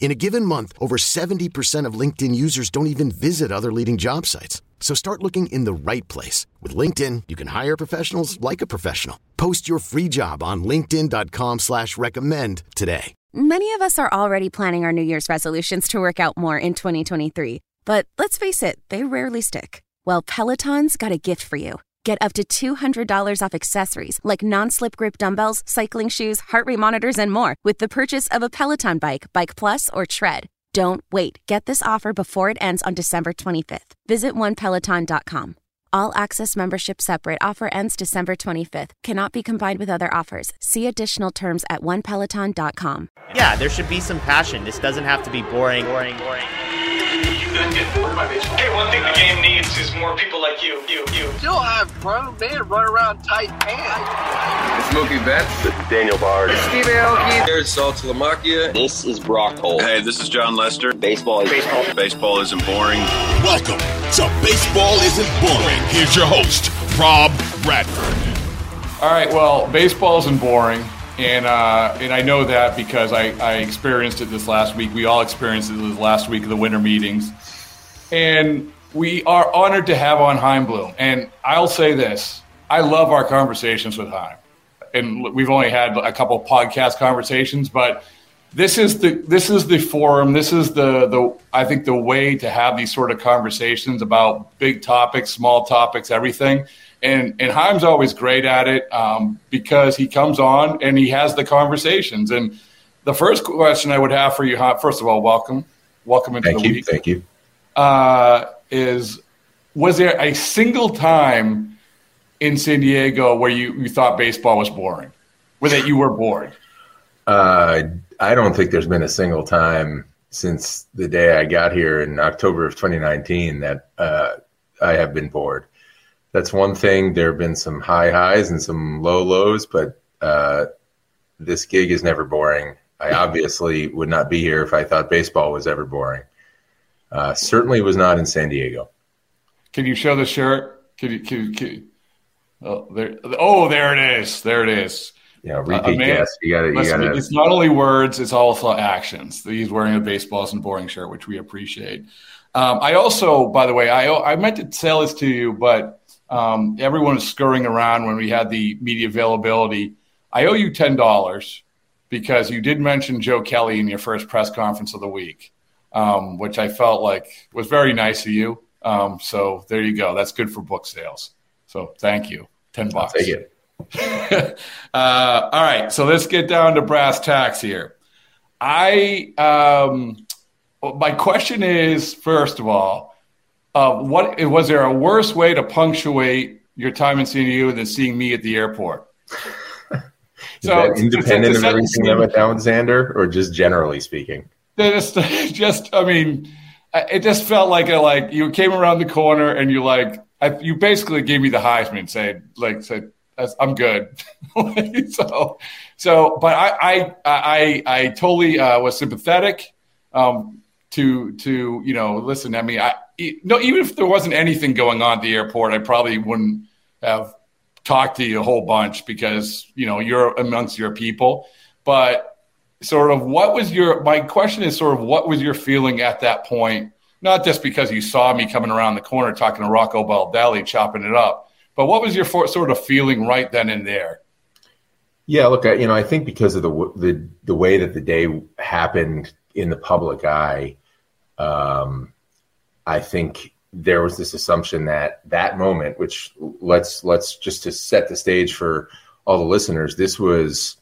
In a given month, over 70% of LinkedIn users don't even visit other leading job sites. So start looking in the right place. With LinkedIn, you can hire professionals like a professional. Post your free job on linkedin.com slash recommend today. Many of us are already planning our New Year's resolutions to work out more in 2023. But let's face it, they rarely stick. Well, Peloton's got a gift for you. Get up to $200 off accessories like non slip grip dumbbells, cycling shoes, heart rate monitors, and more with the purchase of a Peloton bike, Bike Plus, or Tread. Don't wait. Get this offer before it ends on December 25th. Visit onepeloton.com. All access membership separate offer ends December 25th. Cannot be combined with other offers. See additional terms at onepeloton.com. Yeah, there should be some passion. This doesn't have to be boring, boring, boring. Hey, one thing the game needs is more people like you, you, you. You still have grown men run around tight pants. It's Mookie Betts. This is Daniel Bard. Steve Aoki. There's Saltalamacchia. This is Brock Holt. Hey, this is Jon Lester. Baseball is Baseball. Baseball isn't boring. Welcome to Baseball Isn't Boring. Here's your host, Rob Bradford. All right, well, baseball isn't boring, and uh, and I know that because I, I experienced it this last week. We all experienced it this last week of the winter meetings, and we are honored to have on Chaim Bloom. And I'll say this: I love our conversations with Chaim, and we've only had a couple podcast conversations, but this is the this is the forum. This is the the I think the way to have these sort of conversations about big topics, small topics, everything. And and Chaim's always great at it um, because he comes on and he has the conversations. And the first question I would have for you, Chaim, first of all, welcome, welcome into Thank the you. week. Thank you. Uh, is was there a single time in San Diego where you, you thought baseball was boring, where that you were bored? Uh, I don't think there's been a single time since the day I got here in October of 2019 that uh, I have been bored. That's one thing. There have been some high highs and some low lows, but uh, this gig is never boring. I obviously would not be here if I thought baseball was ever boring. Uh, certainly was not in San Diego. Can you show the shirt? Can you, can, can oh, there, oh, there it is. There it is. You know, Uh, repeat man, guest. You got to. You Listen, got it's not only words; it's also actions. He's wearing a baseballs and boring shirt, which we appreciate. Um, I also, by the way, I I meant to tell this to you, but um, everyone was scurrying around when we had the media availability. I owe you ten dollars because you did mention Joe Kelly in your first press conference of the week, um, which I felt like was very nice of you. Um, so there you go. That's good for book sales. So thank you. Ten bucks. Take it. uh, all right, so let's get down to brass tacks here. I um, my question is first of all, uh, what was there a worse way to punctuate your time in Diego than seeing me at the airport? That independent of everything scene- that went with Xander, or just generally speaking? Just, just I mean, it just felt like a, like you came around the corner and you like I, you basically gave me the Heisman, said like said I'm good. so so, but I I I, I totally uh, was sympathetic um, to to you know listen. I mean, I no even if there wasn't anything going on at the airport, I probably wouldn't have talked to you a whole bunch because you know you're amongst your people, but sort of what was your my question is sort of what was your feeling at that point? Not just because you saw me coming around the corner talking to rocco baldelli chopping it up but what was your for, sort of feeling right then and there? Yeah, look, I, you know, I think because of the the the way that the day happened in the public eye, um, I think there was this assumption that that moment, which let's let's just to set the stage for all the listeners, this was,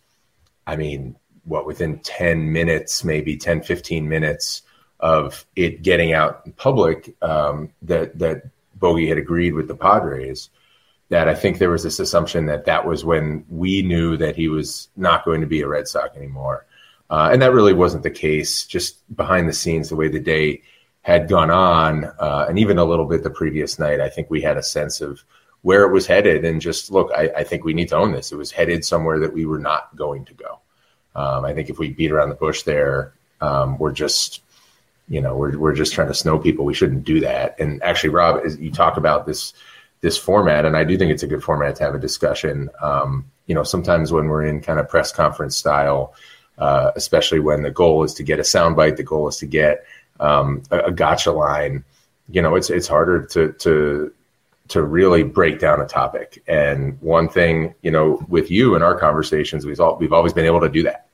I mean, what within 10 minutes, maybe 10, 15 minutes of it getting out in public um, that, that Bogey had agreed with the Padres that I think there was this assumption that that was when we knew that he was not going to be a Red Sox anymore. Uh, and that really wasn't the case. Just behind the scenes, the way the day had gone on, uh, and even a little bit the previous night, I think we had a sense of where it was headed. And just look, I, I think we need to own this. It was headed somewhere that we were not going to go. Um, I think if we beat around the bush there, um, we're just, you know, we're, we're just trying to snow people. We shouldn't do that. And actually, Rob, you talk about this this format, and I do think it's a good format to have a discussion. Um, you know, sometimes when we're in kind of press conference style, uh, especially when the goal is to get a soundbite, the goal is to get um, a, a, gotcha line. You know, it's it's harder to to to really break down a topic. And one thing, you know, with you and our conversations, we've all, we've always been able to do that.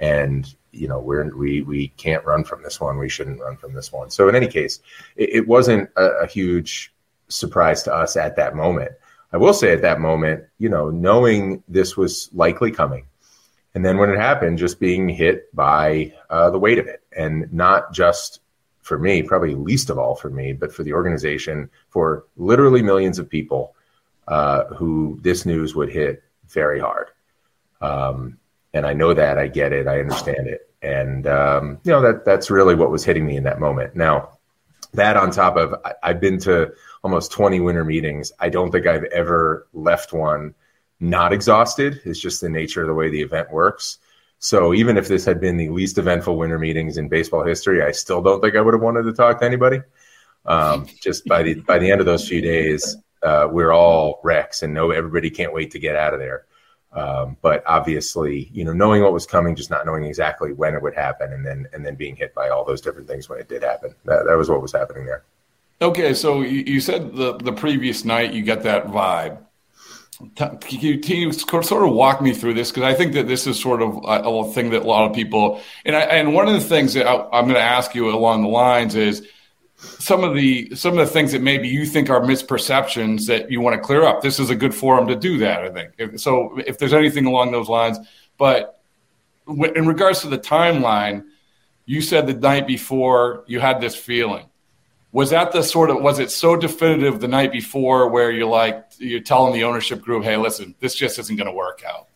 And you know, we're we we can't run from this one. We shouldn't run from this one. So in any case, it, it wasn't a, a huge surprise to us at that moment. I will say at that moment, you know, knowing this was likely coming, and then when it happened, just being hit by uh, the weight of it, and not just for me, probably least of all for me, but for the organization, for literally millions of people uh, who this news would hit very hard. Um, and I know that, I get it, I understand it, and um, you know that that's really what was hitting me in that moment. Now, that on top of I, I've been to almost 20 winter meetings. I don't think I've ever left one not exhausted. It's just the nature of the way the event works. So even if this had been the least eventful winter meetings in baseball history, I still don't think I would have wanted to talk to anybody. Um, just by the by the end of those few days, uh, we're all wrecks, and know everybody can't wait to get out of there. Um, but obviously, you know, knowing what was coming, just not knowing exactly when it would happen, and then and then being hit by all those different things when it did happen. That, that was what was happening there. Okay, so you said the the previous night you got that vibe. Can you, can you sort of walk me through this? Because I think that this is sort of a, a, thing that a lot of people and I, and one of the things that I, I'm going to ask you along the lines is some of the some of the things that maybe you think are misperceptions that you want to clear up. This is a good forum to do that. I think if, so. If there's anything along those lines, but in regards to the timeline, you said the night before you had this feeling was that the sort of was it so definitive the night before where you're like you're telling the ownership group hey listen this just isn't going to work out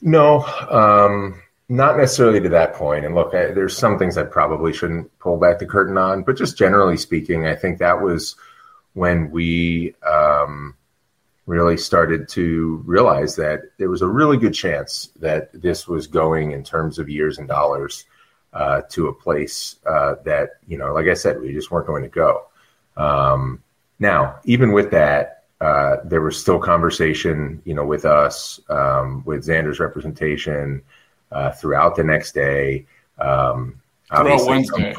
no um, not necessarily to that point and look I, there's some things i probably shouldn't pull back the curtain on but just generally speaking i think that was when we um, really started to realize that there was a really good chance that this was going in terms of years and dollars uh, to a place uh, that you know, like I said, we just weren't going to go. Um, now, even with that, uh, there was still conversation, you know, with us, um, with Xander's representation uh, throughout the next day. Um, throughout Wednesday.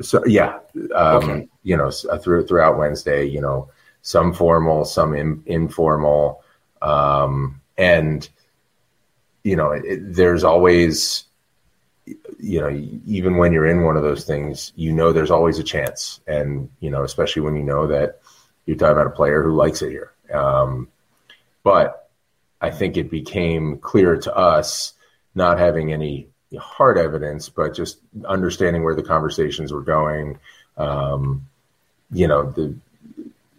so yeah, um, okay. you know, uh, through, throughout Wednesday, you know, some formal, some in, informal, um, and you know, it, there's always you know, even when you're in one of those things, you know there's always a chance, and you know, especially when you know that you're talking about a player who likes it here. Um, but I think it became clear to us, not having any hard evidence, but just understanding where the conversations were going. Um, you know, the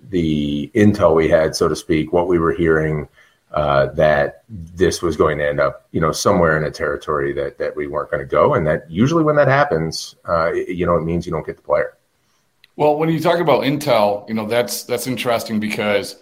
the intel we had, so to speak, what we were hearing uh, that this was going to end up, you know, somewhere in a territory that that we weren't going to go, and that usually when that happens, uh, you know, it means you don't get the player. Well, when you talk about Intel, you know, that's that's interesting because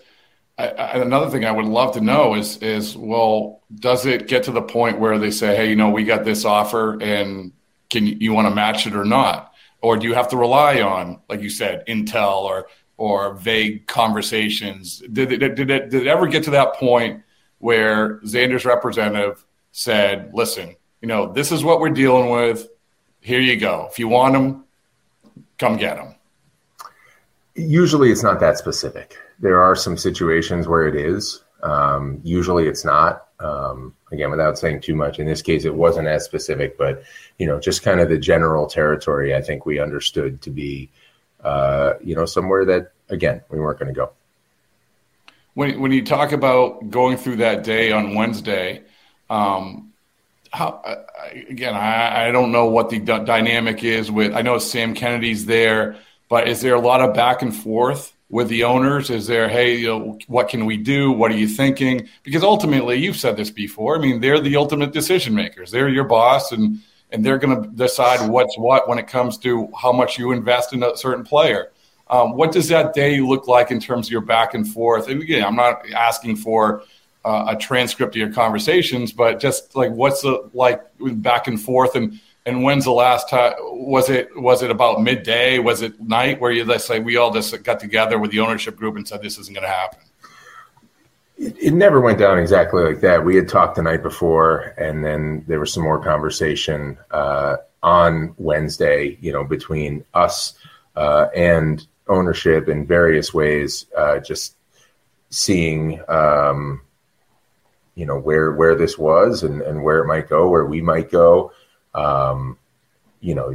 I, I, another thing I would love to know is is well, does it get to the point where they say, hey, you know, we got this offer, and can you, you want to match it or not, or do you have to rely on, like you said, Intel or or vague conversations. Did it, did, it, did it ever get to that point where Xander's representative said, listen, you know, this is what we're dealing with. Here you go. If you want them, come get them. Usually it's not that specific. There are some situations where it is. Um, usually it's not. Um, again, without saying too much, in this case, it wasn't as specific, but you know, just kind of the general territory. I think we understood to be uh, you know, somewhere that again we weren't going to go. when when you talk about going through that day on Wednesday, um, how again, I, I don't know what the d- dynamic is with. I know Sam Kennedy's there, but is there a lot of back and forth with the owners? Is there, hey, you know, what can we do? What are you thinking? Because ultimately, you've said this before. I mean, they're the ultimate decision makers. They're your boss, and and they're going to decide what's what when it comes to how much you invest in a certain player. Um, what does that day look like in terms of your back and forth? And again, I'm not asking for uh, a transcript of your conversations, but just like what's the like back and forth and and when's the last time was it was it about midday? Was it night where you let's say we all just got together with the ownership group and said this isn't going to happen it, it, never went down exactly like that. We had talked the night before and then there was some more conversation uh, on wednesday you know between us uh, and ownership in various ways uh, just seeing um, you know where where this was and, and where it might go where we might go um, you know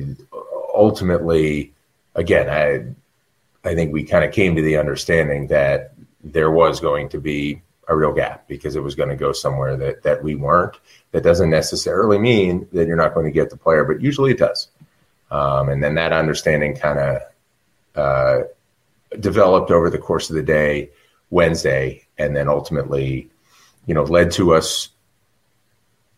ultimately again i i think we kind of came to the understanding that there was going to be a real gap because it was going to go somewhere that that we weren't. That doesn't necessarily mean that you're not going to get the player but usually it does. Um, and then that understanding kind of uh, developed over the course of the day wednesday and then ultimately you know, led to us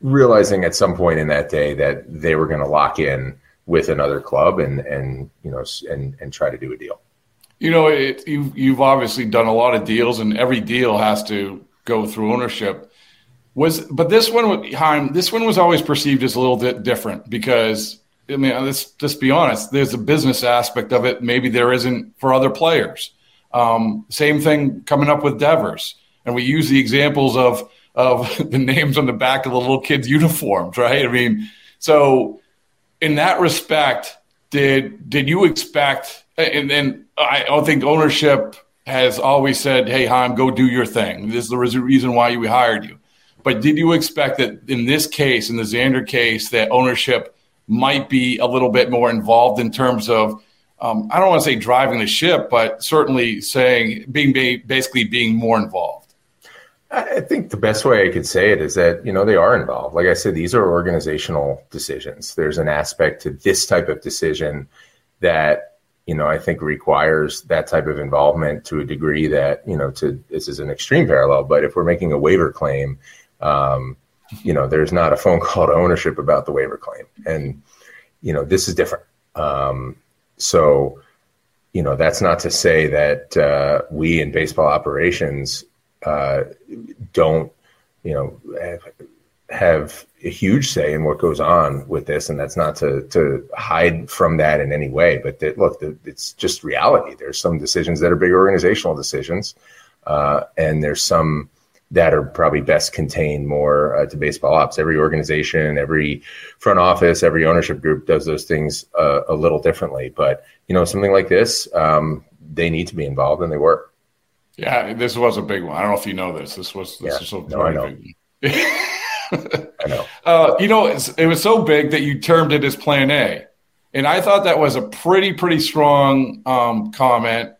realizing at some point in that day that they were going to lock in with another club and and you know and and try to do a deal. You know, it, you've you've obviously done a lot of deals, and every deal has to go through ownership. Was but this one, Chaim, this one was always perceived as a little bit different because I mean, let's just be honest. There's a business aspect of it. Maybe there isn't for other players. Um, same thing coming up with Devers and we use the examples of of the names on the back of the little kids' uniforms, right? I mean, so in that respect, did did you expect? And, and I don't think ownership has always said, "Hey, Chaim, go do your thing. This is the reason why we hired you." But did you expect that in this case, in the Xander case, that ownership might be a little bit more involved in terms of um, I don't want to say driving the ship, but certainly saying being basically being more involved. I think the best way I could say it is that, you know, they are involved. Like I said, these are organizational decisions. There's an aspect to this type of decision that, you know, I think requires that type of involvement to a degree that, you know, to this is an extreme parallel, but if we're making a waiver claim, um, you know, there's not a phone call to ownership about the waiver claim. And, you know, this is different. Um, so, you know, that's not to say that uh, we in baseball operations uh, don't, you know, have a huge say in what goes on with this, and that's not to to hide from that in any way. But that, look, the, it's just reality. There's some decisions that are big organizational decisions, uh, and there's some that are probably best contained more uh, to baseball ops. Every organization, every front office, every ownership group does those things uh, a little differently. But you know, something like this, um, they need to be involved, and they were. Yeah, this was a big one. I don't know if you know this. This was this yeah, is so no, I know. I know. Uh, you know, it was so big that you termed it as Plan A, and I thought that was a pretty pretty strong um, comment.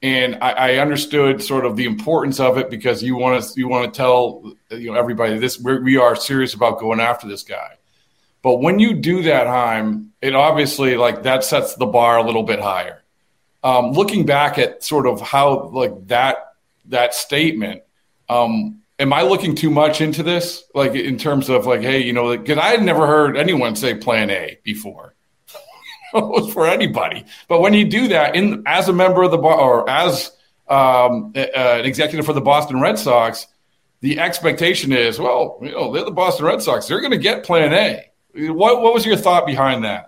And I, I, understood sort of the importance of it because you want to you want to tell you know everybody this we're, we are serious about going after this guy. But when you do that, Chaim, it obviously like that sets the bar a little bit higher um, looking back at sort of how like that that statement um, am i looking too much into this? Like in terms of like hey you know because i had never heard anyone say plan a before. For anybody. But when you do that in as a member of the bar or as um, an executive for the boston red sox the expectation is well you know they're the boston red sox. They're going to get plan a. What, what was your thought behind that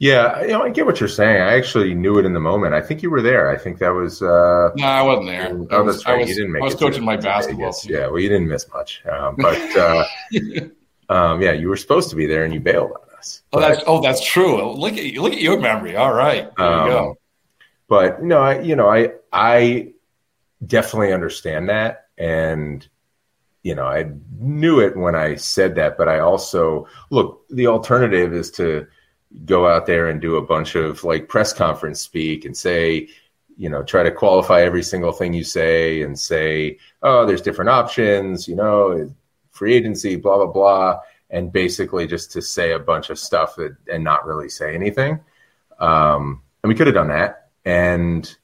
yeah, you know, I get what you're saying. I actually knew it in the moment. I think you were there. I think that was. Uh, no, I wasn't there. Oh, that's right. Was, you didn't make. I was coaching my basketball. Yeah, well, you didn't miss much, um, but uh, um, yeah, you were supposed to be there and you bailed on us. Oh, that's oh, that's true. Look at look at your memory. All right, there um, you go. But no, I you know I I definitely understand that, and you know I knew it when I said that, but I also look. The alternative is to go out there and do a bunch of like press conference speak and say, you know, try to qualify every single thing you say and say, oh, there's different options, you know, free agency, blah, blah, blah. And basically just to say a bunch of stuff that, and not really say anything. Um, and we could have done that. And,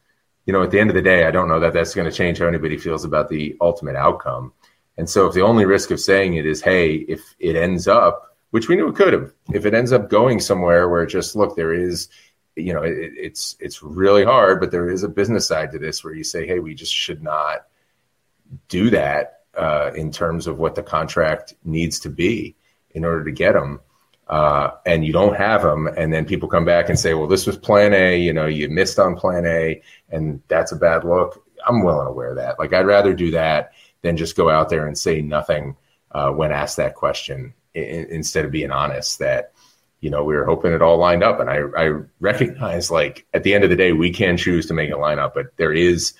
you know, at the end of the day, I don't know that that's going to change how anybody feels about the ultimate outcome. And so if the only risk of saying it is, hey, if it ends up, which we knew it could have, if it ends up going somewhere where just look, there is, you know, it, it's it's really hard, but there is a business side to this where you say, hey, we just should not do that uh, in terms of what the contract needs to be in order to get them. Uh, and you don't have them, and then people come back and say, "Well, this was Plan A. You know, you missed on Plan A, and that's a bad look." I'm willing to wear that. Like, I'd rather do that than just go out there and say nothing uh, when asked that question, instead of being honest that you know, we were hoping it all lined up. And I, I recognize, like, at the end of the day, we can choose to make it line up, but there is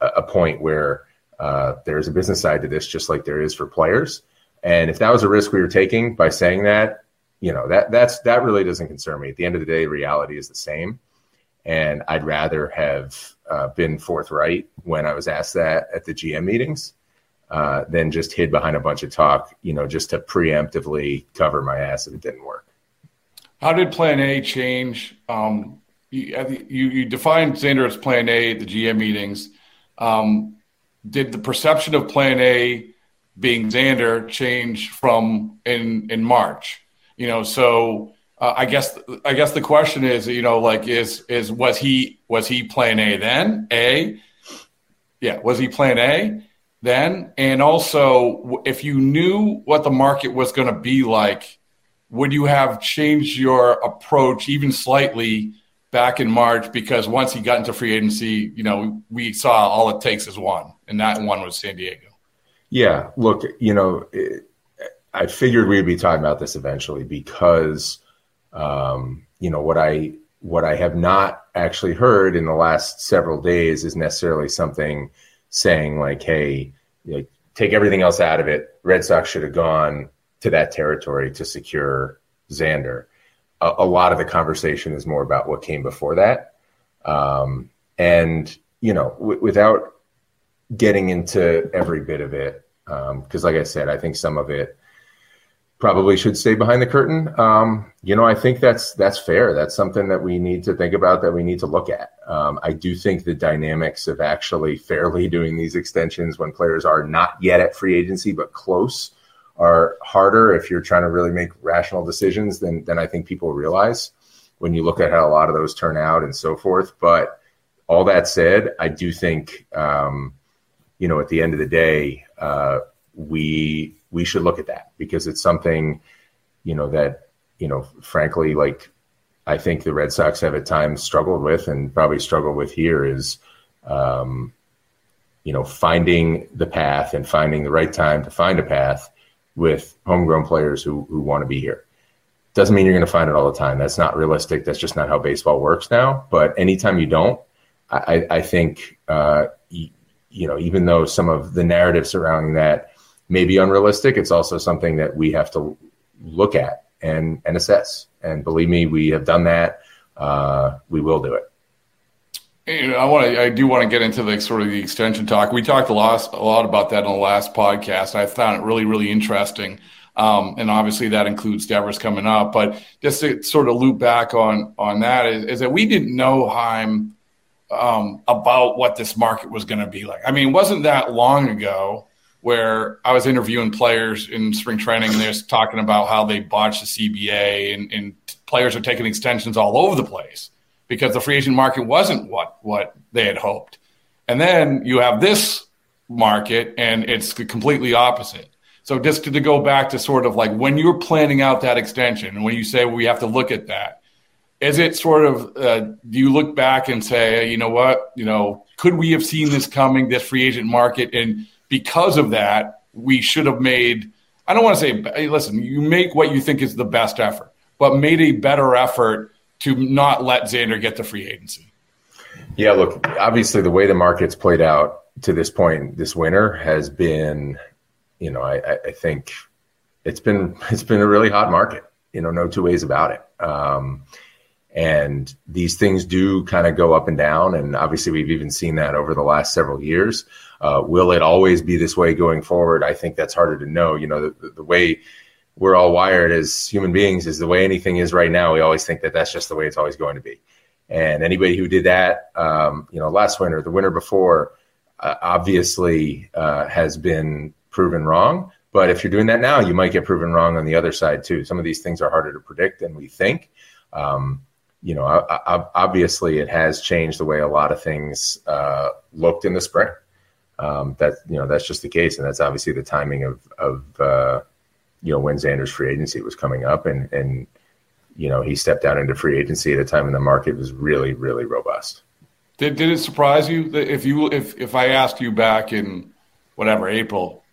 a, point where uh, there's a business side to this, just like there is for players. And if that was a risk we were taking by saying that, you know, that that's that really doesn't concern me. At the end of the day, reality is the same. And I'd rather have uh, been forthright when I was asked that at the GM meetings uh, than just hid behind a bunch of talk, you know, just to preemptively cover my ass if it didn't work. How did Plan A change? Um, you, you, you, defined Xander as Plan A at the GM meetings. Um, did the perception of Plan A being Xander change from in in March? You know, so uh, I guess I guess the question is, you know, like is is was he was he Plan A then? A, yeah, was he Plan A then? And also, if you knew what the market was going to be like would you have changed your approach even slightly back in March? Because once he got into free agency, you know, we saw all it takes is one, and that one was San Diego. Yeah, look, you know, it, I figured we'd be talking about this eventually because, um, you know, what I what I have not actually heard in the last several days is necessarily something saying like, "Hey, like, take everything else out of it. Red Sox should have gone to that territory to secure Xander. A, a lot of the conversation is more about what came before that. Um, and, you know, w- without getting into every bit of it, because, um, like I said, I think some of it probably should stay behind the curtain. Um, you know, I think that's that's fair. That's something that we need to think about. That we need to look at. Um, I do think the dynamics of actually fairly doing these extensions when players are not yet at free agency but close are harder if you're trying to really make rational decisions than than I think people realize when you look at how a lot of those turn out and so forth. But all that said, I do think um, you know at the end of the day uh, we we should look at that because it's something you know that you know frankly like I think the Red Sox have at times struggled with and probably struggle with here is um, you know finding the path and finding the right time to find a path with homegrown players who, who want to be here. Doesn't mean you're going to find it all the time. That's not realistic. That's just not how baseball works now. But anytime you don't, I, I think, uh, you, know, even though some of the narrative surrounding that may be unrealistic, it's also something that we have to look at and, and assess. And believe me, we have done that. Uh, we will do it. I want to. I do want to get into the sort of the extension talk. We talked a lot, a lot about that in the last podcast. I found it really, really interesting, um, and obviously that includes Devers coming up. But just to sort of loop back on on that is, is that we didn't know Chaim um, about what this market was going to be like. I mean, it wasn't that long ago where I was interviewing players in spring training, and they're talking about how they botched the CBA, and, and players are taking extensions all over the place because the free agent market wasn't what what they had hoped. And then you have this market, and it's completely opposite. So just to, to go back to sort of like when you're planning out that extension, and when you say well, we have to look at that, is it sort of uh, do you look back and say, you know what, you know, could we have seen this coming, this free agent market, and because of that, we should have made. I don't want to say, hey, listen, you make what you think is the best effort, but made a better effort to not let Xander get the free agency? Yeah, look, obviously the way the market's played out to this point this winter has been, you know, I, I think it's been it's been a really hot market. You know, no two ways about it. Um, And these things do kind of go up and down. And obviously, we've even seen that over the last several years. Uh, will it always be this way going forward? I think that's harder to know. You know, the, the way we're all wired as human beings is the way anything is right now. We always think that that's just the way it's always going to be. And anybody who did that, um, you know, last winter, the winter before, uh, obviously uh, has been proven wrong. But if you're doing that now, you might get proven wrong on the other side too. Some of these things are harder to predict than we think. Um, you know, I, I, obviously it has changed the way a lot of things uh, looked in the spring. Um, that you know that's just the case, and that's obviously the timing of of uh, you know when Xander's free agency was coming up, and and you know he stepped out into free agency at a time when the market was really really robust. Did did it surprise you that if you if if I asked you back in whatever April,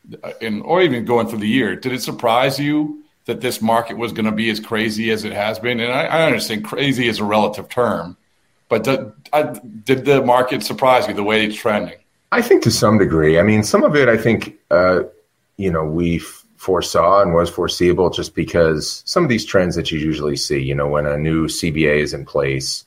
in or even going through the year, did it surprise you that this market was going to be as crazy as it has been? And I, I understand crazy is a relative term, but did, I, did the market surprise you the way it's trending? I think to some degree. I mean, some of it, I think, uh, you know, we foresaw and was foreseeable just because some of these trends that you usually see, you know, when a new CBA is in place,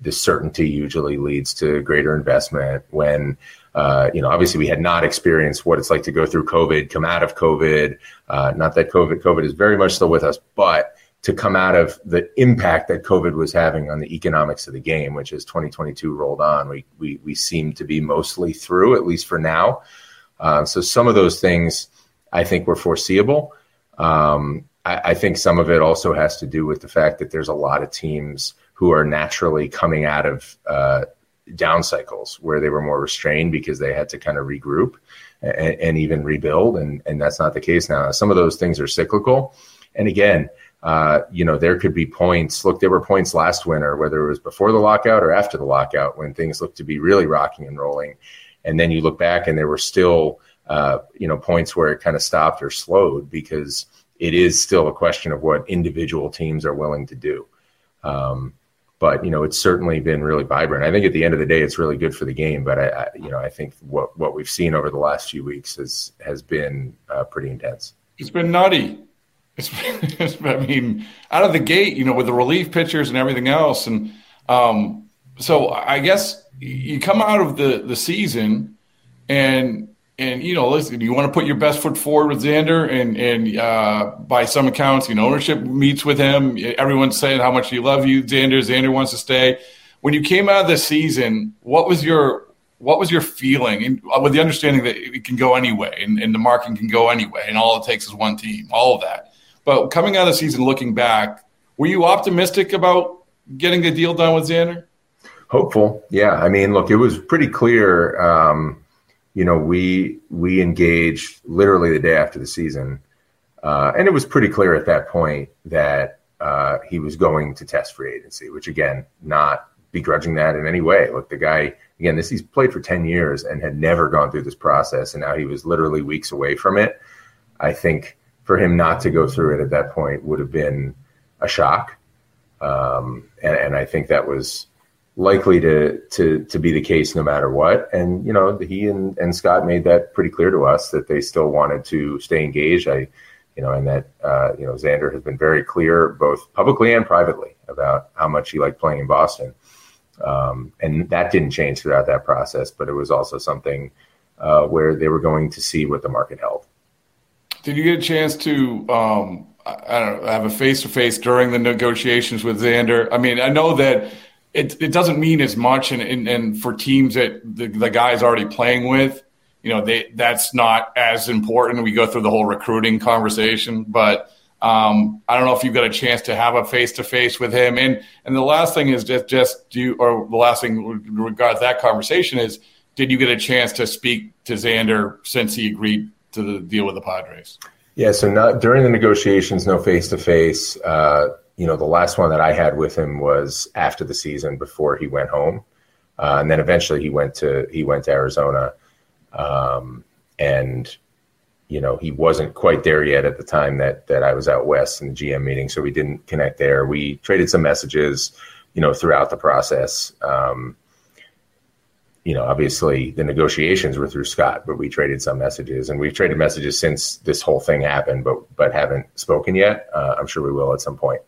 the certainty usually leads to greater investment. When uh, you know, obviously we had not experienced what it's like to go through COVID, come out of COVID. Uh, not that COVID, COVID is very much still with us, but to come out of the impact that COVID was having on the economics of the game, which as 2022 rolled on, we we we seem to be mostly through, at least for now. Uh, so some of those things I think were foreseeable. Um, I, I think some of it also has to do with the fact that there's a lot of teams who are naturally coming out of uh, down cycles where they were more restrained because they had to kind of regroup and, and, even rebuild. And, and that's not the case now. Some of those things are cyclical. And again, uh, you know, there could be points. Look, there were points last winter, whether it was before the lockout or after the lockout, when things looked to be really rocking and rolling. And then you look back and there were still, uh, you know, points where it kind of stopped or slowed because it is still a question of what individual teams are willing to do. Um, but you know it's certainly been really vibrant. I think at the end of the day, it's really good for the game. But I, I you know, I think what what we've seen over the last few weeks has has been uh, pretty intense. It's been nutty. It's, it's, I mean, out of the gate, you know, with the relief pitchers and everything else, and um, so I guess you come out of the the season, and and you know, listen, you want to put your best foot forward with Xander, and and uh, by some accounts, you know, ownership meets with him. Everyone's saying how much he love you, Xander. Xander wants to stay. When you came out of the season, what was your what was your feeling, and uh, with the understanding that it can go anyway, and, and the market can go anyway, and all it takes is one team, all of that. But coming out of the season, looking back, were you optimistic about getting the deal done with Xander? Hopeful, yeah. I mean, look, it was pretty clear. Um, you know, we we engaged literally the day after the season, uh, and it was pretty clear at that point that uh, he was going to test free agency. Which again, not begrudging that in any way. Look, the guy again, this he's played for ten years and had never gone through this process, and now he was literally weeks away from it. I think for him not to go through it at that point would have been a shock, um, and, and I think that was likely to to to be the case no matter what. And you know, he and, and Scott made that pretty clear to us that they still wanted to stay engaged. I, you know, and that uh, you know Xander has been very clear both publicly and privately about how much he liked playing in Boston. Um, and that didn't change throughout that process, but it was also something uh, where they were going to see what the market held. Did you get a chance to um, I don't know, have a face to face during the negotiations with Xander? I mean, I know that it, it doesn't mean as much. And, and, and for teams that the, the guys already playing with, you know, they, that's not as important. We go through the whole recruiting conversation, but um, I don't know if you've got a chance to have a face to face with him. And, and the last thing is just, just do, or the last thing regards that conversation is, did you get a chance to speak to Xander since he agreed to deal with the Padres? Yeah, so not during the negotiations, no face to face you know, the last one that I had with him was after the season before he went home, uh, and then eventually he went to he went to Arizona, um, and you know he wasn't quite there yet at the time that that I was out west in the GM meeting, so we didn't connect there. We traded some messages, you know, throughout the process. Um, you know, obviously the negotiations were through Scott, but we traded some messages, and we've traded messages since this whole thing happened, but but haven't spoken yet. Uh, I'm sure we will at some point.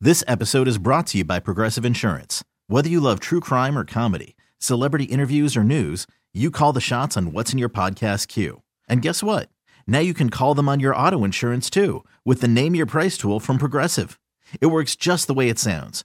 This episode is brought to you by Progressive Insurance. Whether you love true crime or comedy, celebrity interviews or news, you call the shots on what's in your podcast queue. And guess what? Now you can call them on your auto insurance too with the Name Your Price tool from Progressive. It works just the way it sounds.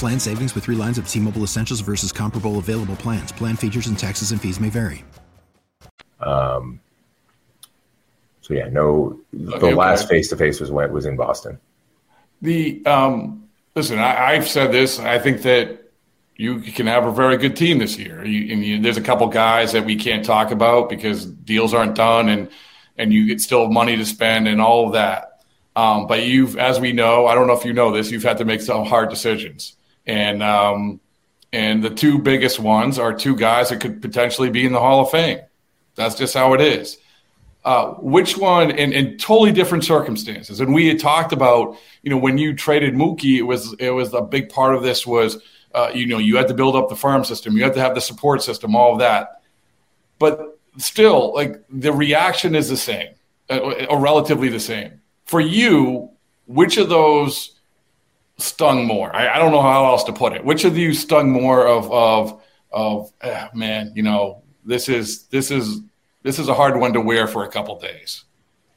Plan savings with three lines of T Mobile Essentials versus comparable available plans. Plan features and taxes and fees may vary. Um, so yeah, no. The Okay, last face to face was when was in Boston. The um, listen, I, I've said this. I think that you can have a very good team this year. You, and you, there's a couple guys that we can't talk about because deals aren't done, and and you get still money to spend and all of that. Um, but you've, as we know, I don't know if you know this, you've had to make some hard decisions, and um, and the two biggest ones are two guys that could potentially be in the Hall of Fame. That's just how it is uh, which one in, in totally different circumstances. And we had talked about, you know, when you traded Mookie, it was it was a big part of this was, uh, you know, you had to build up the farm system, you had to have the support system, all of that. But still, like the reaction is the same, uh, or relatively the same. For you, which of those stung more? I, I don't know how else to put it. Which of you stung more of of of eh, man? You know, this is this is this is a hard one to wear for a couple days.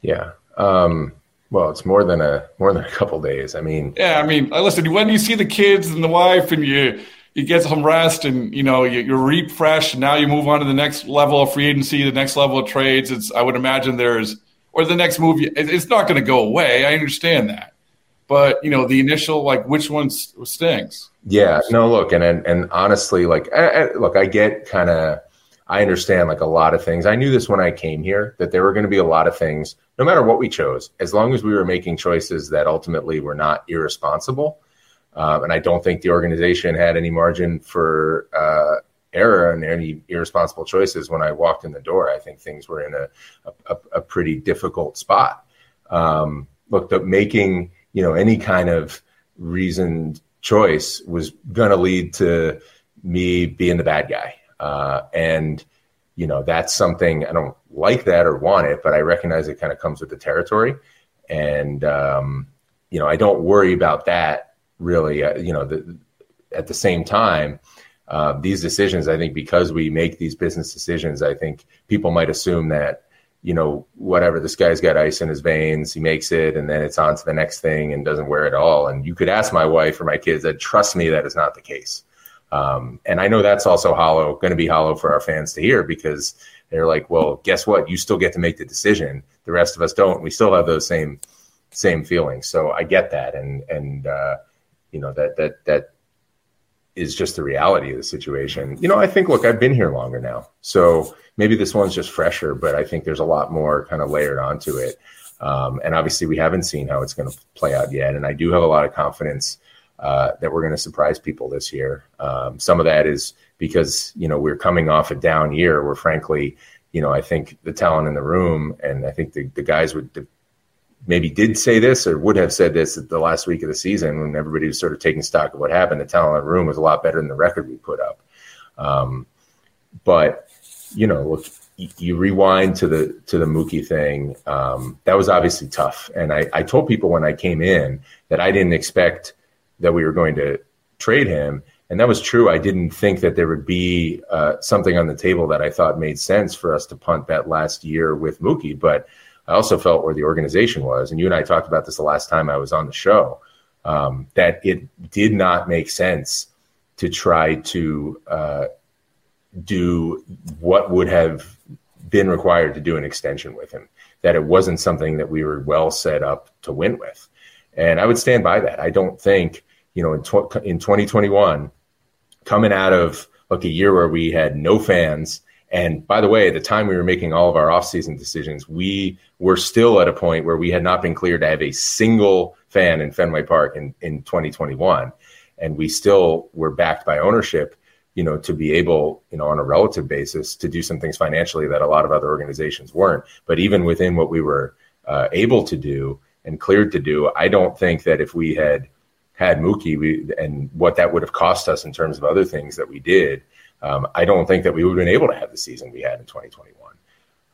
Yeah. Um, well, it's more than a more than a couple days. I mean, Yeah, I mean, uh, listen, when you see the kids and the wife, and you you get some rest, and you know you, you refresh, and now you move on to the next level of free agency, the next level of trades. It's I would imagine there's or the next move. It's not going to go away. I understand that, but you know the initial like which one stings. Yeah, no, look, and and, and honestly, like, I, I, look, I get kind of, I understand like a lot of things. I knew this when I came here that there were going to be a lot of things, no matter what we chose, as long as we were making choices that ultimately were not irresponsible. Um, and I don't think the organization had any margin for uh, error and any irresponsible choices when I walked in the door. I think things were in a a, a pretty difficult spot. Um, look, the making you know any kind of reasoned choice was going to lead to me being the bad guy. Uh, and, you know, that's something I don't like that or want it, but I recognize it kind of comes with the territory. And, um, you know, I don't worry about that really, uh, you know, the, at the same time, uh, these decisions, I think because we make these business decisions, I think people might assume that, you know, whatever, this guy's got ice in his veins, he makes it, and then it's on to the next thing and doesn't wear it all. And you could ask my wife or my kids that trust me that is not the case. Um, and I know that's also hollow, going to be hollow for our fans to hear because they're like, well, guess what? You still get to make the decision. The rest of us don't. We still have those same same feelings. So I get that, and and uh, you know that that that is just the reality of the situation. You know, I think, look, I've been here longer now. So maybe this one's just fresher, but I think there's a lot more kind of layered onto it. Um, and obviously, we haven't seen how it's going to play out yet. And I do have a lot of confidence uh, that we're going to surprise people this year. Um, some of that is because, you know, we're coming off a down year where, frankly, you know, I think the talent in the room, and I think the, the guys would maybe did say this or would have said this at the last week of the season when everybody was sort of taking stock of what happened. The talent in the room was a lot better than the record we put up. Um, but you know, look, you, rewind to the to the Mookie thing. Um, that was obviously tough, and I, I told people when I came in that I didn't expect that we were going to trade him, and that was true. I didn't think that there would be uh, something on the table that I thought made sense for us to punt that last year with Mookie. But I also felt where the organization was, and you and I talked about this the last time I was on the show, um, that it did not make sense to try to uh, do what would have been required to do an extension with him. That it wasn't something that we were well set up to win with, and I would stand by that. I don't think you know in tw- in 2021 coming out of like a year where we had no fans. And by the way, at the time we were making all of our offseason decisions, we were still at a point where we had not been cleared to have a single fan in Fenway Park in, in 2021. And we still were backed by ownership, you know, to be able, you know, on a relative basis to do some things financially that a lot of other organizations weren't. But even within what we were uh, able to do and cleared to do, I don't think that if we had had Mookie we, and what that would have cost us in terms of other things that we did, um, I don't think that we would have been able to have the season we had in 2021.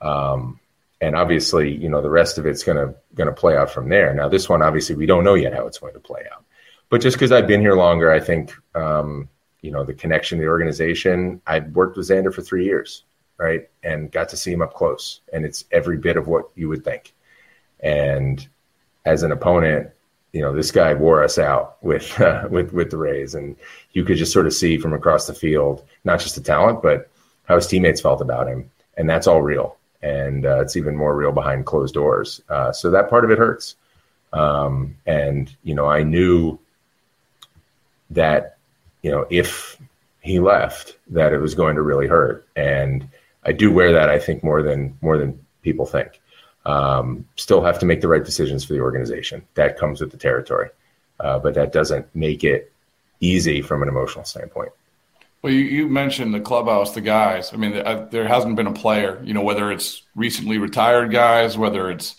Um, and obviously, you know, the rest of it's gonna gonna play out from there. Now, this one, obviously, we don't know yet how it's going to play out. But just because I've been here longer, I think, um, you know, the connection to the organization. I've worked with Xander for three years, right, and got to see him up close, and it's every bit of what you would think. And as an opponent, you know, this guy wore us out with uh, with with the Rays, and you could just sort of see from across the field, not just the talent, but how his teammates felt about him, and that's all real, and uh, it's even more real behind closed doors. Uh, so that part of it hurts, um, and you know, I knew that you know if he left, that it was going to really hurt, and I do wear that, I think, more than more than people think um, still have to make the right decisions for the organization. That comes with the territory, uh, but that doesn't make it easy from an emotional standpoint. Well, you, you mentioned the clubhouse, the guys. I mean, uh, there hasn't been a player, you know, whether it's recently retired guys, whether it's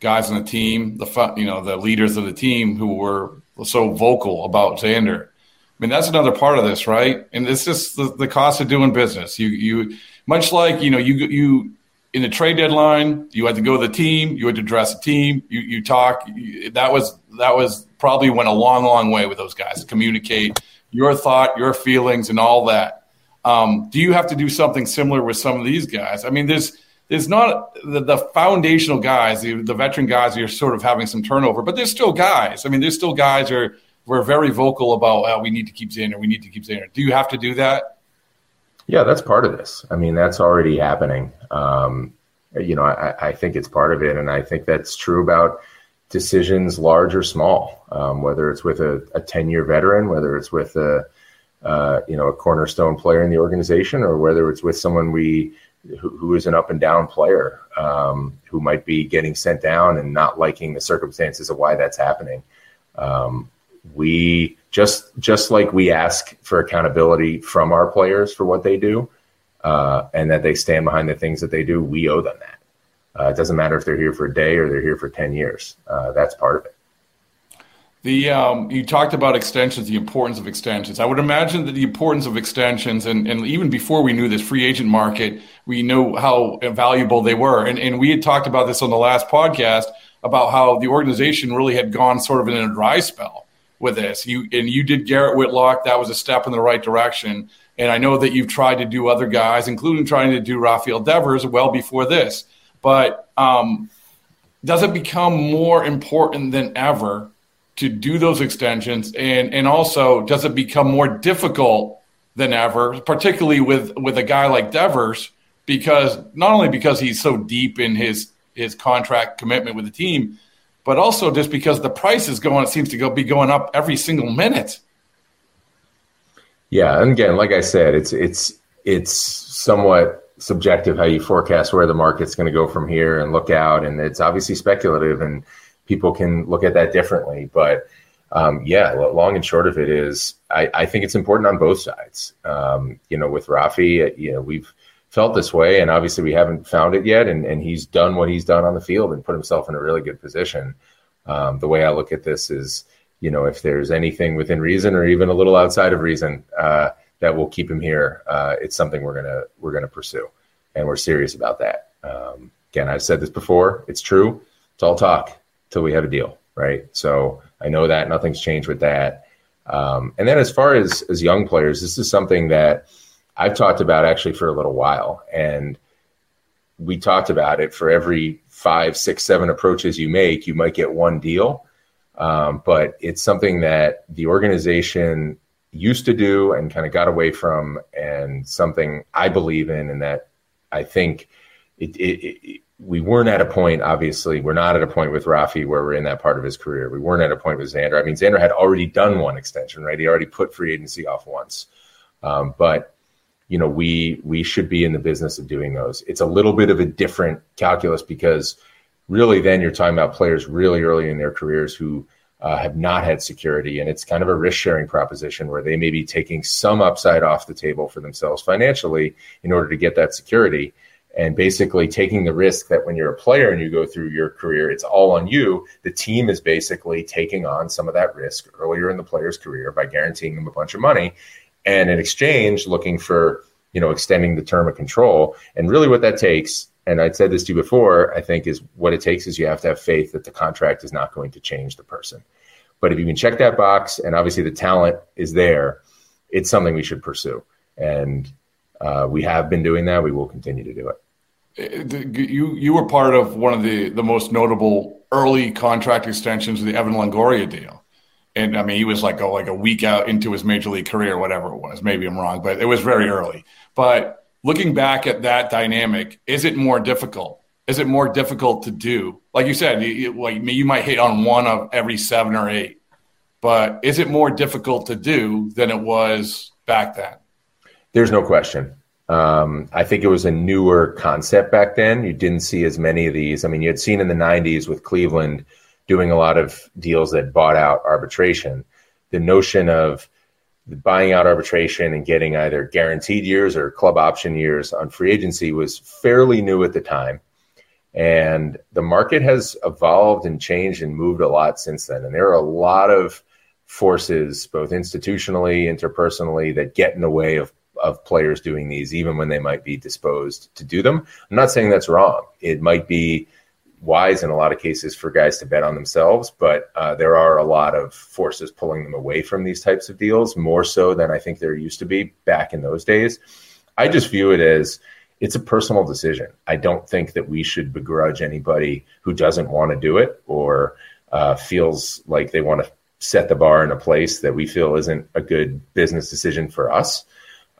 guys on the team, the you know, the leaders of the team who were so vocal about Xander. I mean, that's another part of this, right? And it's just the, the cost of doing business. You, you, much like you know, you you in the trade deadline, you had to go to the team, you had to address the team, you you talk. You, that was that was probably went a long, long way with those guys. Communicate your thought, your feelings, and all that. Um, do you have to do something similar with some of these guys? I mean, there's there's not the, the foundational guys, the, the veteran guys. You're sort of having some turnover, but there's still guys. I mean, there's still guys who are who are very vocal about oh, we need to keep Xander, we need to keep Xander. Do you have to do that? Yeah, that's part of this. I mean, that's already happening. Um, you know, I, I, think it's part of it, and I think that's true about decisions, large or small. Um, whether it's with a ten-year veteran, whether it's with a uh, you know a cornerstone player in the organization, or whether it's with someone we who, who is an up and down player um, who might be getting sent down and not liking the circumstances of why that's happening. Um, we just just like we ask for accountability from our players for what they do, uh, and that they stand behind the things that they do. We owe them that. Uh, it doesn't matter if they're here for a day or they're here for ten years. Uh, that's part of it. The um, you talked about extensions, the importance of extensions. I would imagine that the importance of extensions, and, and even before we knew this free agent market, we knew how valuable they were. And, and we had talked about this on the last podcast about how the organization really had gone sort of in a dry spell with this. You and you did Garrett Whitlock. That was a step in the right direction. And I know that you've tried to do other guys, including trying to do Rafael Devers well before this. But um, does it become more important than ever to do those extensions? And and also, does it become more difficult than ever, particularly with with a guy like Devers, because not only because he's so deep in his his contract commitment with the team, but also just because the price is going, it seems to go be going up every single minute. Yeah, and again, like I said, it's it's it's somewhat subjective how you forecast where the market's going to go from here and look out, and it's obviously speculative, and people can look at that differently. But um, yeah, long and short of it is, I, I think it's important on both sides. Um, you know, with Rafi, you know, we've felt this way, and obviously we haven't found it yet. And, and he's done what he's done on the field and put himself in a really good position. Um, the way I look at this is, you know, if there's anything within reason or even a little outside of reason uh, that will keep him here, uh, it's something we're gonna we're gonna pursue, and we're serious about that. Um, again, I've said this before. It's true. It's all talk till we have a deal, right? So I know that nothing's changed with that. Um, and then as far as as young players, this is something that I've talked about actually for a little while, and we talked about it for every five, six, seven approaches you make, you might get one deal. Um, but it's something that the organization used to do and kind of got away from, and something I believe in, and that I think it, it, it, we weren't at a point. Obviously, we're not at a point with Rafi where we're in that part of his career. We weren't at a point with Xander. I mean, Xander had already done one extension, right? He already put free agency off once, um, but you know, we we should be in the business of doing those. It's a little bit of a different calculus because really, then you're talking about players really early in their careers who uh, have not had security. And it's kind of a risk sharing proposition where they may be taking some upside off the table for themselves financially in order to get that security. And basically taking the risk that when you're a player and you go through your career, it's all on you. The team is basically taking on some of that risk earlier in the player's career by guaranteeing them a bunch of money. And in exchange, looking for, you know, extending the term of control. And really what that takes and I'd said this to you before, I think is what it takes is you have to have faith that the contract is not going to change the person. But if you can check that box and obviously the talent is there, it's something we should pursue. And uh, we have been doing that. We will continue to do it. You you were part of one of the the most notable early contract extensions of the Evan Longoria deal, and I mean he was like a, like a week out into his major league career, whatever it was. Maybe I'm wrong, but it was very early. But looking back at that dynamic, is it more difficult? Is it more difficult to do? Like you said, you, like you might hit on one of every seven or eight, but is it more difficult to do than it was back then? There's no question. Um, I think it was a newer concept back then. You didn't see as many of these. I mean, you had seen in the 90s with Cleveland doing a lot of deals that bought out arbitration. The notion of buying out arbitration and getting either guaranteed years or club option years on free agency was fairly new at the time. And the market has evolved and changed and moved a lot since then. And there are a lot of forces, both institutionally, interpersonally, that get in the way of, of players doing these, even when they might be disposed to do them. I'm not saying that's wrong. It might be wise in a lot of cases for guys to bet on themselves, but uh, there are a lot of forces pulling them away from these types of deals, more so than I think there used to be back in those days. I just view it as it's a personal decision. I don't think that we should begrudge anybody who doesn't want to do it or uh, feels like they want to set the bar in a place that we feel isn't a good business decision for us.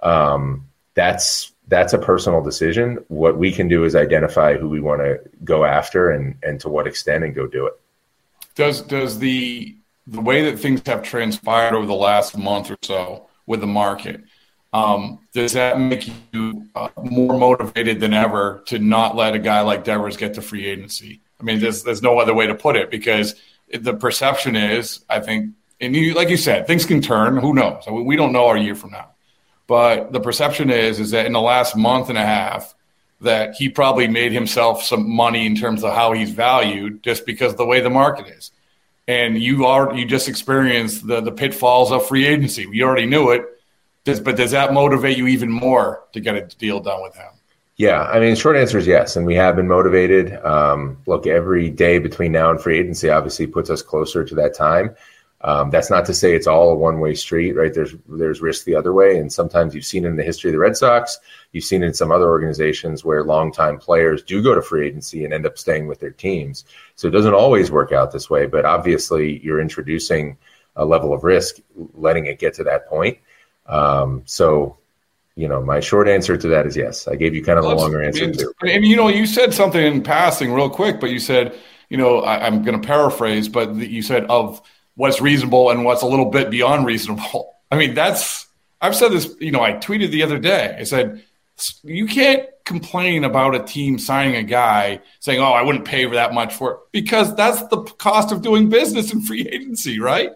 Um, that's that's a personal decision. What we can do is identify who we want to go after and and to what extent and go do it. Does does the the way that things have transpired over the last month or so with the market, um, does that make you uh, more motivated than ever to not let a guy like Devers get to free agency? I mean, there's there's no other way to put it because the perception is, I think, and you like you said, things can turn. Who knows? we don't know our year from now. But the perception is is that in the last month and a half, that he probably made himself some money in terms of how he's valued just because of the way the market is. And you are you just experienced the the pitfalls of free agency. You already knew it. Does, but does that motivate you even more to get a deal done with him? Yeah, I mean, short answer is yes, and we have been motivated. Um, look, every day between now and free agency obviously puts us closer to that time. Um, that's not to say it's all a one way street, right? There's there's risk the other way, and sometimes you've seen in the history of the Red Sox. You've seen in some other organizations where longtime players do go to free agency and end up staying with their teams. So it doesn't always work out this way, but obviously you're introducing a level of risk, letting it get to that point. Um, so you know, my short answer to that is yes. I gave you kind of well, a longer answer and, too. And you know, you said something in passing real quick, but you said, you know, I, am going to paraphrase, but you said of what's reasonable and what's a little bit beyond reasonable. I mean, that's I've said this, you know, I tweeted the other day. I said you can't complain about a team signing a guy saying, "Oh, I wouldn't pay for that much for it," because that's the cost of doing business in free agency, right?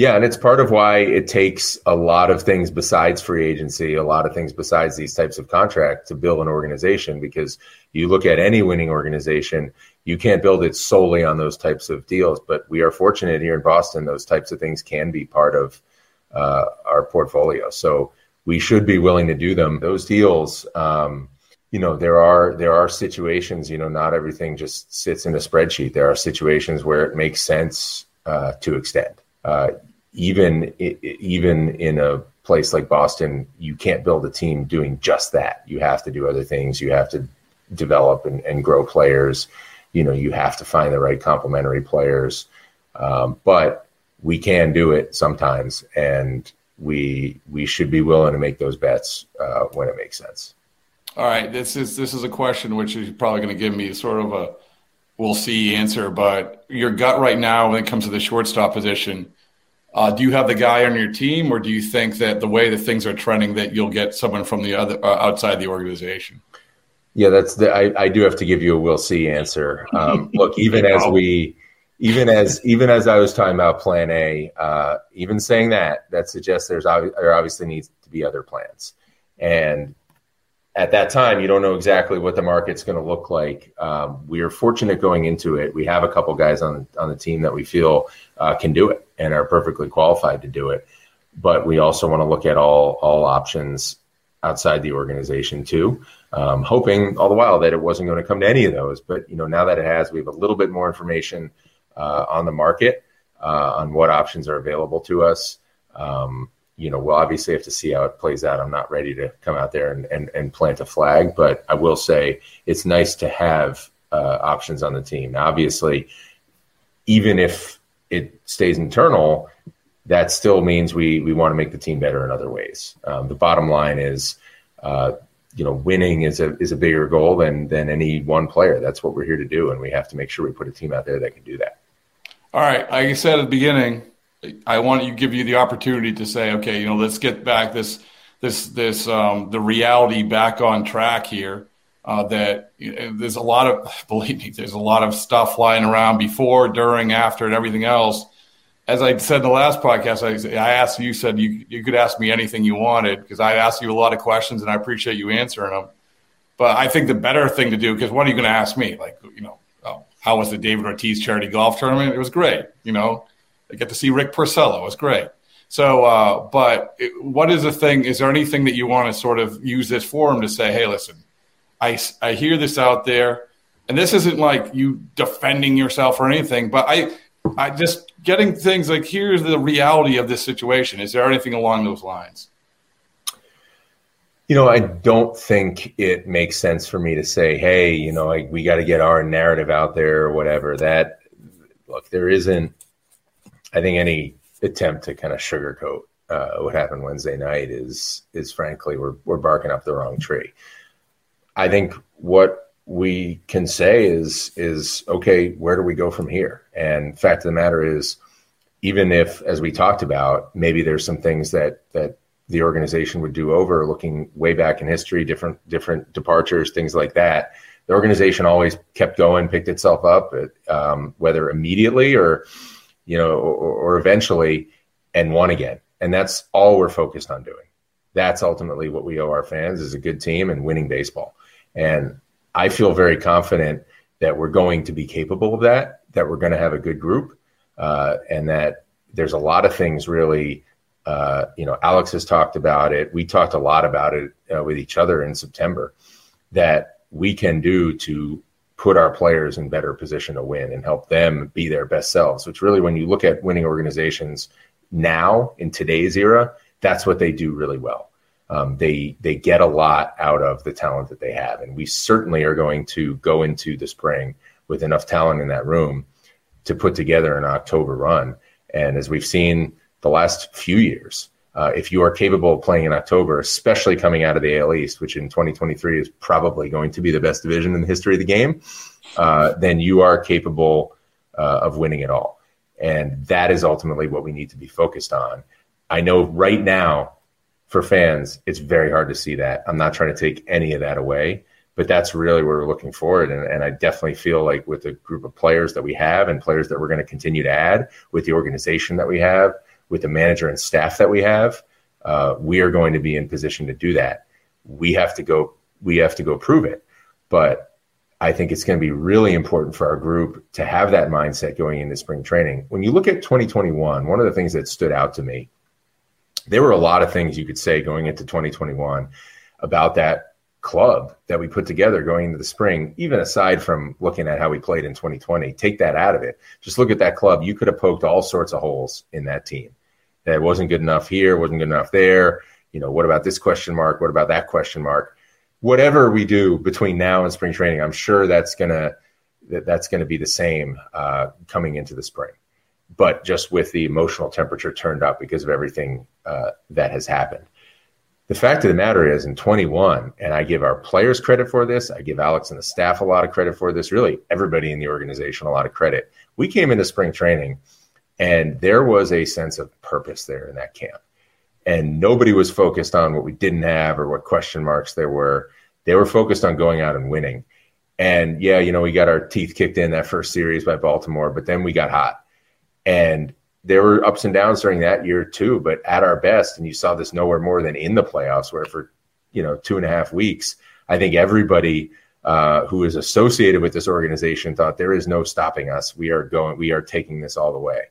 Yeah, and it's part of why it takes a lot of things besides free agency, a lot of things besides these types of contracts to build an organization. Because you look at any winning organization, you can't build it solely on those types of deals. But we are fortunate here in Boston; those types of things can be part of uh, our portfolio. So we should be willing to do them. Those deals, um, you know, there are there are situations. You know, not everything just sits in a spreadsheet. There are situations where it makes sense uh, to extend. Uh, even even in a place like Boston, you can't build a team doing just that. You have to do other things. You have to develop and, and grow players. You know, you have to find the right complementary players. Um, but we can do it sometimes, and we we should be willing to make those bets uh, when it makes sense. All right, this is this is a question which is probably going to give me sort of a we'll see answer, but your gut right now when it comes to the shortstop position. Uh, do you have the guy on your team, or do you think that the way that things are trending, that you'll get someone from the other uh, outside the organization? Yeah, that's the. I, I do have to give you a we'll see answer. Um, look, even as we even as even as I was talking about Plan A, uh, even saying that that suggests there's there obviously needs to be other plans, and at that time you don't know exactly what the market's going to look like. Um, we are fortunate going into it. We have a couple guys on on the team that we feel uh, can do it and are perfectly qualified to do it, but we also want to look at all all options outside the organization too, um, hoping all the while that it wasn't going to come to any of those. But you know now that it has, we have a little bit more information uh, on the market uh, on what options are available to us. Um, you know, we'll obviously have to see how it plays out. I'm not ready to come out there and, and, and plant a flag, but I will say it's nice to have uh, options on the team. Now, obviously, even if it stays internal, that still means we we want to make the team better in other ways. Um, the bottom line is, uh, you know, winning is a is a bigger goal than than any one player. That's what we're here to do, and we have to make sure we put a team out there that can do that. All right. Like I said at the beginning, I want to give you the opportunity to say, okay, you know, let's get back this, this, this, um, the reality back on track here. Uh, that you know, there's a lot of, believe me, there's a lot of stuff flying around before, during, after, and everything else. As I said in the last podcast, I, I asked you, said you, you could ask me anything you wanted because I asked you a lot of questions and I appreciate you answering them. But I think the better thing to do, because what are you going to ask me? Like, you know, how was the David Ortiz charity golf tournament? It was great. You know, I get to see Rick Porcello. It was great. So, uh, but it, what is the thing? Is there anything that you want to sort of use this forum to say, hey, listen, I, I hear this out there, and this isn't like you defending yourself or anything, but I, I just getting things like here's the reality of this situation. Is there anything along those lines? You know, I don't think it makes sense for me to say, "Hey, you know, like, we got to get our narrative out there or whatever." That look, there isn't. I think any attempt to kind of sugarcoat uh, what happened Wednesday night is is frankly we're we're barking up the wrong tree. I think what we can say is is okay. Where do we go from here? And fact of the matter is, even if, as we talked about, maybe there's some things that that the organization would do over, looking way back in history, different different departures, things like that. The organization always kept going, picked itself up, um, whether immediately or you know or, or eventually, and won again. And that's all we're focused on doing. That's ultimately what we owe our fans is a good team and winning baseball. And I feel very confident that we're going to be capable of that. That we're going to have a good group, uh, and that there's a lot of things really uh, you know, Alex has talked about it. We talked a lot about it uh, with each other in September that we can do to put our players in better position to win and help them be their best selves. Which really, when you look at winning organizations now in today's era, that's what they do really well. Um, they they get a lot out of the talent that they have, and we certainly are going to go into the spring with enough talent in that room to put together an October run. And as we've seen the last few years. Uh, if you are capable of playing in October, especially coming out of the AL East, which in 2023 is probably going to be the best division in the history of the game, uh, then you are capable uh, of winning it all. And that is ultimately what we need to be focused on. I know right now, for fans, it's very hard to see that. I'm not trying to take any of that away, but that's really where we're looking forward. And, and I definitely feel like with the group of players that we have and players that we're going to continue to add, with the organization that we have, with the manager and staff that we have, uh, we are going to be in position to do that. We have to go. We have to go prove it. But I think it's going to be really important for our group to have that mindset going into spring training. When you look at 2021, one of the things that stood out to me, there were a lot of things you could say going into 2021 about that club that we put together going into the spring, even aside from looking at how we played in 2020, take that out of it. Just look at that club. You could have poked all sorts of holes in that team that wasn't good enough here, wasn't good enough there. You know, what about this question mark? What about that question mark? Whatever we do between now and spring training, I'm sure that's gonna that, that's gonna be the same uh, coming into the spring, but just with the emotional temperature turned up because of everything uh, that has happened. The fact of the matter is, in 21, and I give our players credit for this, I give Alex and the staff a lot of credit for this, really everybody in the organization a lot of credit. We came into spring training and there was a sense of purpose there in that camp. And nobody was focused on what we didn't have or what question marks there were. They were focused on going out and winning. And yeah, you know, we got our teeth kicked in that first series by Baltimore, but then we got hot. And there were ups and downs during that year too, but at our best, and you saw this nowhere more than in the playoffs, where for you know two and a half weeks, I think everybody uh, who is associated with this organization thought there is no stopping us. We are going, we are taking this all the way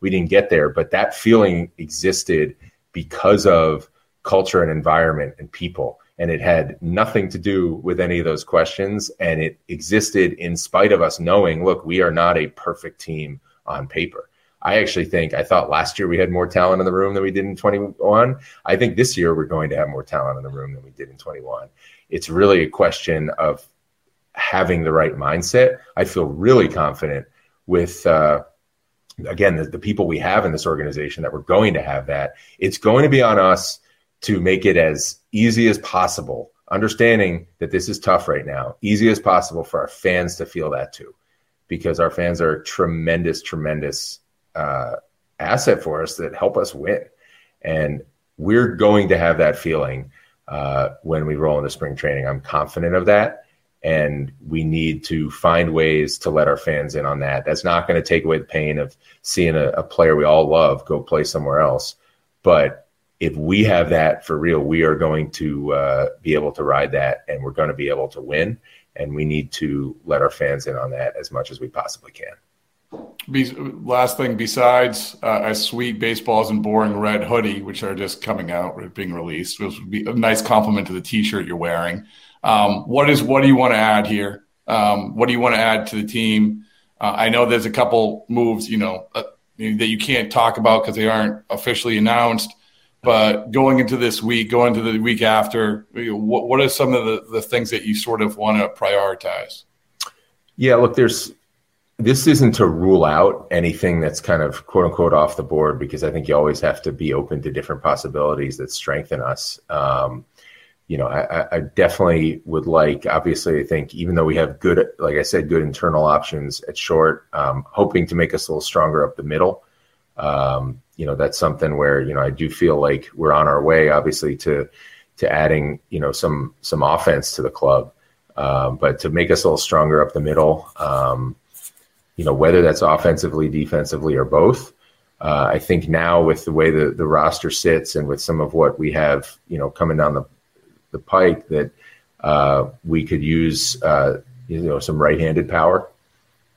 we didn't get there, but that feeling existed because of culture and environment and people. And it had nothing to do with any of those questions. And it existed in spite of us knowing, look, we are not a perfect team on paper. I actually think I thought last year we had more talent in the room than we did in 21. I think this year we're going to have more talent in the room than we did in 21. It's really a question of having the right mindset. I feel really confident with uh, again, the, the people we have in this organization that we're going to have that, it's going to be on us to make it as easy as possible, understanding that this is tough right now, easy as possible for our fans to feel that too, because our fans are tremendous, tremendous uh, asset for us that help us win. And we're going to have that feeling uh, when we roll into spring training. I'm confident of that and we need to find ways to let our fans in on that. That's not going to take away the pain of seeing a, a, player we all love go play somewhere else. But if we have that for real, we are going to uh, be able to ride that, and we're going to be able to win. And we need to let our fans in on that as much as we possibly can. Be, last thing, besides uh, a sweet Baseball Isn't Boring red hoodie, which are just coming out, being released, which would be a nice compliment to the T-shirt you're wearing. Um, what is what do you want to add here? Um, what do you want to add to the team? Uh, I know there's a couple moves, you know, uh, that you can't talk about because they aren't officially announced. But going into this week, going to the week after, what, what are some of the, the things that you sort of want to prioritize? Yeah, look, there's this isn't to rule out anything that's kind of quote unquote off the board because I think you always have to be open to different possibilities that strengthen us. Um, you know, I, I, definitely would like. Obviously, I think even though we have good, like I said, good internal options at short, um, hoping to make us a little stronger up the middle. Um, you know, that's something where you know I do feel like we're on our way, obviously, to to adding you know some some offense to the club, um, but to make us a little stronger up the middle. Um, you know, whether that's offensively, defensively, or both. Uh, I think now with the way the, the roster sits and with some of what we have, you know, coming down the the pike that uh, we could use, uh, you know, some right-handed power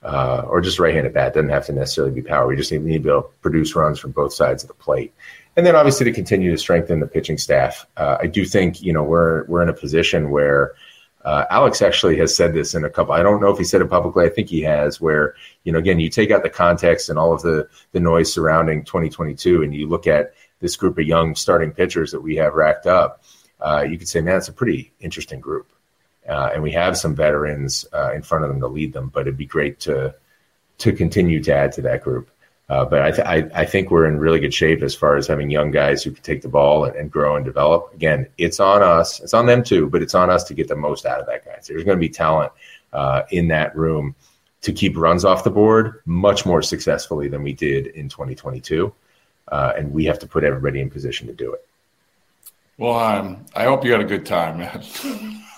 uh, or just right-handed bat. It doesn't have to necessarily be power. We just need, need to be able to produce runs from both sides of the plate, and then obviously to continue to strengthen the pitching staff. Uh, I do think you know we're we're in a position where. Uh, Alex actually has said this in a couple. I don't know if he said it publicly. I think he has. Where you know, again, you take out the context and all of the the noise surrounding 2022, and you look at this group of young starting pitchers that we have racked up uh, you could say, man, it's a pretty interesting group. Uh, and we have some veterans uh, in front of them to lead them, but it'd be great to to continue to add to that group. Uh, but I, th- I, I, think we're in really good shape as far as having young guys who can take the ball and, and, grow and develop. Again, it's on us. It's on them too, but it's on us to get the most out of that guy. So there's going to be talent uh, in that room to keep runs off the board much more successfully than we did in 2022. Uh, and we have to put everybody in position to do it. Well, um, I hope you had a good time, man.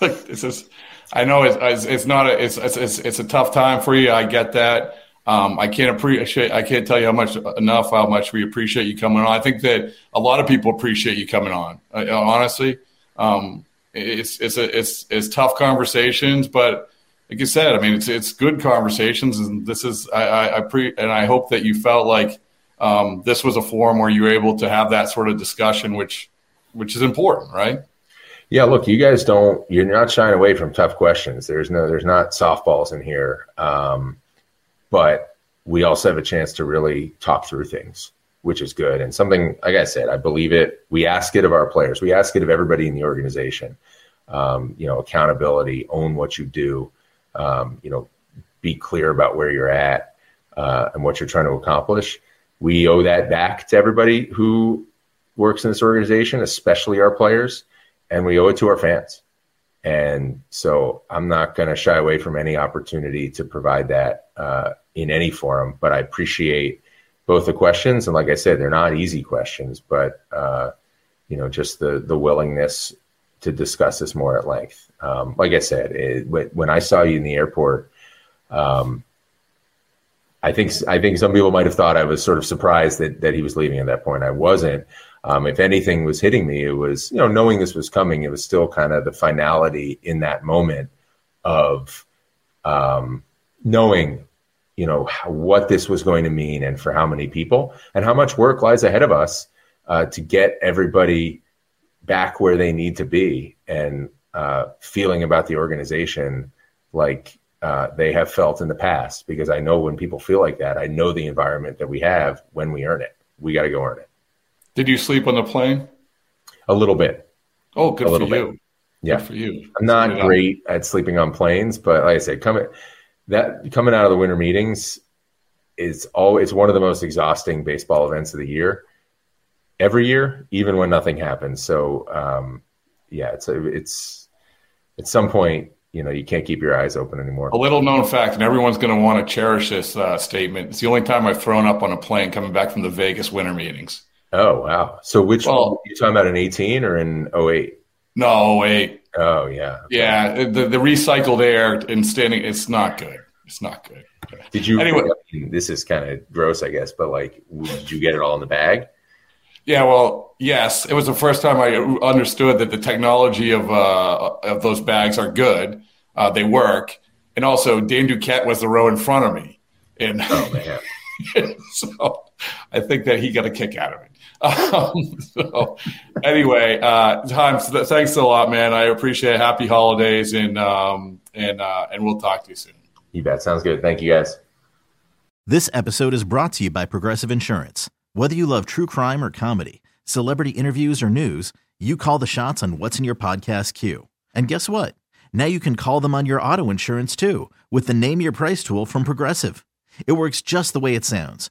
this is, I know it's, it's, not a, it's, it's, it's a tough time for you. I get that. Um, I can't appreciate, I can't tell you how much enough, how much we appreciate you coming on. I think that a lot of people appreciate you coming on. Uh, honestly, um, it's, it's, a, it's, it's tough conversations, but like you said, I mean, it's, it's good conversations. And this is, I, I, I pre, and I hope that you felt like, um, this was a forum where you were able to have that sort of discussion, which, which is important, right? Yeah, look, you guys don't. You're not shying away from tough questions. There's no, there's not softballs in here, um, but we also have a chance to really talk through things. which is good. And something, like I said, I believe it. We ask it of our players. We ask it of everybody in the organization. Um, you know, accountability, own what you do. Um, you know, be clear about where you're at uh, and what you're trying to accomplish. We owe that back to everybody who works in this organization, especially our players, and we owe it to our fans. And so I'm not going to shy away from any opportunity to provide that uh, in any forum, but I appreciate both the questions. And like I said, they're not easy questions, but, uh, you know, just the, the willingness to discuss this more at length. Um, like I said, it, when I saw you in the airport, um, I think I think some people might have thought I was sort of surprised that that he was leaving at that point. I wasn't. Um, if anything was hitting me, it was you know knowing this was coming. It was still kind of the finality in that moment of um, knowing you know how, what this was going to mean and for how many people and how much work lies ahead of us uh, to get everybody back where they need to be and uh, feeling about the organization like uh, they have felt in the past because I know when people feel like that, I know the environment that we have when we earn it. We got to go earn it. Did you sleep on the plane? A little bit. Oh, good for you. Bit. Yeah, good for you. I'm not great at sleeping on planes, but like I said, coming that coming out of the winter meetings is all. It's one of the most exhausting baseball events of the year. Every year, even when nothing happens. So, um, yeah, it's a, it's at some point you know you can't keep your eyes open anymore. A little known fact, and everyone's going to want to cherish this uh, statement. It's the only time I've thrown up on a plane coming back from the Vegas winter meetings. Oh wow! So which well, you talking about in eighteen or in 08? No, 08. Oh yeah, yeah. The, the recycled air and standing, it's not good. It's not good. Did you? Anyway, I mean, this is kind of gross, I guess, but like, did you get it all in the bag? Yeah, well, yes. It was the first time I understood that the technology of uh, of those bags are good. Uh, they work, and also Dan Duquette was the row in front of me, and oh man, so I think that he got a kick out of it. Um, so anyway, uh, Tom, thanks a lot, man. I appreciate it. Happy holidays, and um, and uh, and we'll talk to you soon. You bet. Sounds good. Thank you, guys. This episode is brought to you by Progressive Insurance. Whether you love true crime or comedy, celebrity interviews or news, you call the shots on what's in your podcast queue. And guess what? Now you can call them on your auto insurance too with the Name Your Price tool from Progressive. It works just the way it sounds.